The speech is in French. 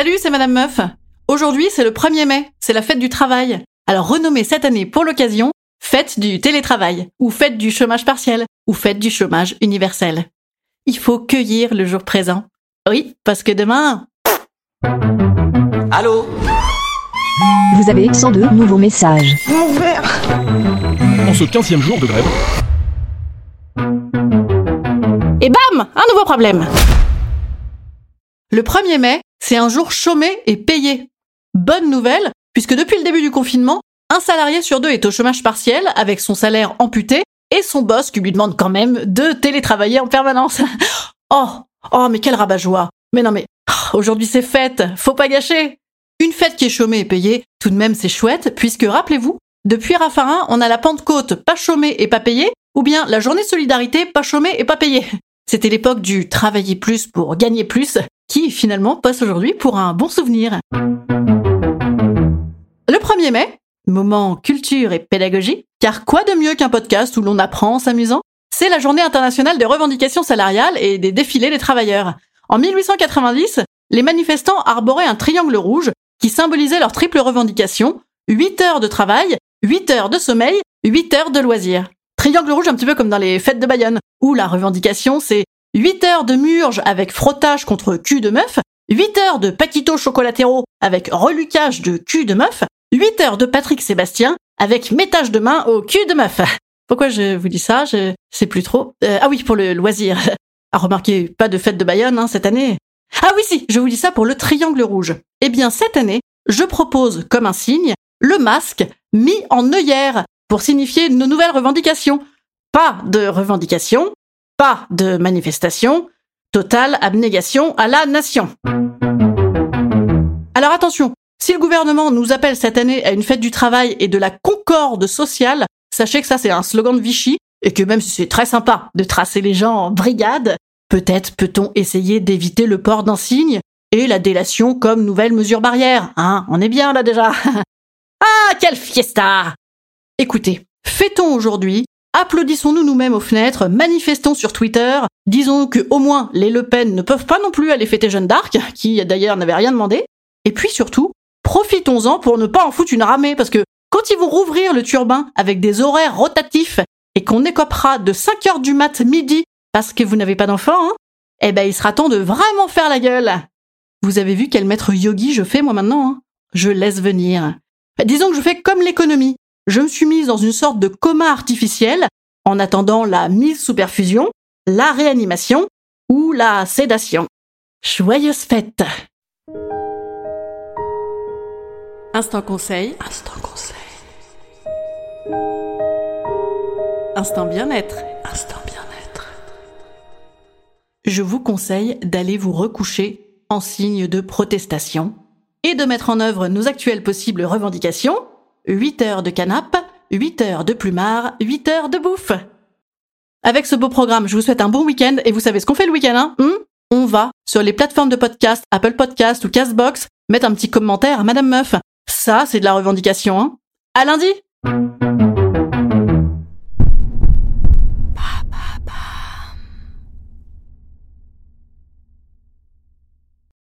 Salut, c'est Madame Meuf. Aujourd'hui, c'est le 1er mai, c'est la fête du travail. Alors renommée cette année pour l'occasion, fête du télétravail, ou fête du chômage partiel, ou fête du chômage universel. Il faut cueillir le jour présent. Oui, parce que demain... Allô? Vous avez 102 nouveaux messages. En ce 15e jour de grève, Et bam Un nouveau problème Le 1er mai, c'est un jour chômé et payé. Bonne nouvelle, puisque depuis le début du confinement, un salarié sur deux est au chômage partiel avec son salaire amputé et son boss qui lui demande quand même de télétravailler en permanence. Oh, oh, mais quel rabat-joie. Mais non mais, oh, aujourd'hui c'est fête, faut pas gâcher. Une fête qui est chômée et payée, tout de même c'est chouette, puisque rappelez-vous, depuis Raffarin, on a la Pentecôte pas chômée et pas payée, ou bien la journée solidarité pas chômée et pas payée. C'était l'époque du travailler plus pour gagner plus, qui finalement passe aujourd'hui pour un bon souvenir. Le 1er mai, moment culture et pédagogie, car quoi de mieux qu'un podcast où l'on apprend en s'amusant? C'est la journée internationale des revendications salariales et des défilés des travailleurs. En 1890, les manifestants arboraient un triangle rouge qui symbolisait leur triple revendication 8 heures de travail, 8 heures de sommeil, 8 heures de loisirs. Triangle rouge un petit peu comme dans les fêtes de Bayonne, où la revendication c'est 8 heures de murge avec frottage contre cul de meuf, 8 heures de paquito chocolatéro avec relucage de cul de meuf, 8 heures de Patrick Sébastien avec métage de main au cul de meuf. Pourquoi je vous dis ça? Je sais plus trop. Euh, ah oui, pour le loisir. Ah, remarquez, pas de fête de Bayonne hein, cette année. Ah oui, si, je vous dis ça pour le triangle rouge. Eh bien, cette année, je propose comme un signe le masque mis en œillère pour signifier nos nouvelles revendications. Pas de revendications, pas de manifestation, totale abnégation à la nation. Alors attention, si le gouvernement nous appelle cette année à une fête du travail et de la concorde sociale, sachez que ça c'est un slogan de Vichy et que même si c'est très sympa de tracer les gens en brigade, peut-être peut-on essayer d'éviter le port d'insignes et la délation comme nouvelle mesure barrière. Hein, on est bien là déjà. ah, quelle fiesta Écoutez, fêtons aujourd'hui, applaudissons-nous nous-mêmes aux fenêtres, manifestons sur Twitter, disons que au moins les Le Pen ne peuvent pas non plus aller fêter Jeanne d'Arc, qui d'ailleurs n'avait rien demandé, et puis surtout, profitons-en pour ne pas en foutre une ramée, parce que quand ils vont rouvrir le turbin avec des horaires rotatifs et qu'on écopera de 5 heures du mat midi parce que vous n'avez pas d'enfant, hein, eh ben il sera temps de vraiment faire la gueule. Vous avez vu quel maître yogi je fais moi maintenant hein? Je laisse venir. Disons que je fais comme l'économie. Je me suis mise dans une sorte de coma artificiel en attendant la mise sous perfusion, la réanimation ou la sédation. Joyeuse fête Instant conseil. Instant conseil. Instant bien-être. Instant bien-être. Je vous conseille d'aller vous recoucher en signe de protestation et de mettre en œuvre nos actuelles possibles revendications. 8 heures de canapé, 8 heures de plumard, 8 heures de bouffe. Avec ce beau programme, je vous souhaite un bon week-end et vous savez ce qu'on fait le week-end, hein? Hmm? On va sur les plateformes de podcast, Apple Podcast ou Castbox, mettre un petit commentaire à Madame Meuf. Ça, c'est de la revendication, hein? À lundi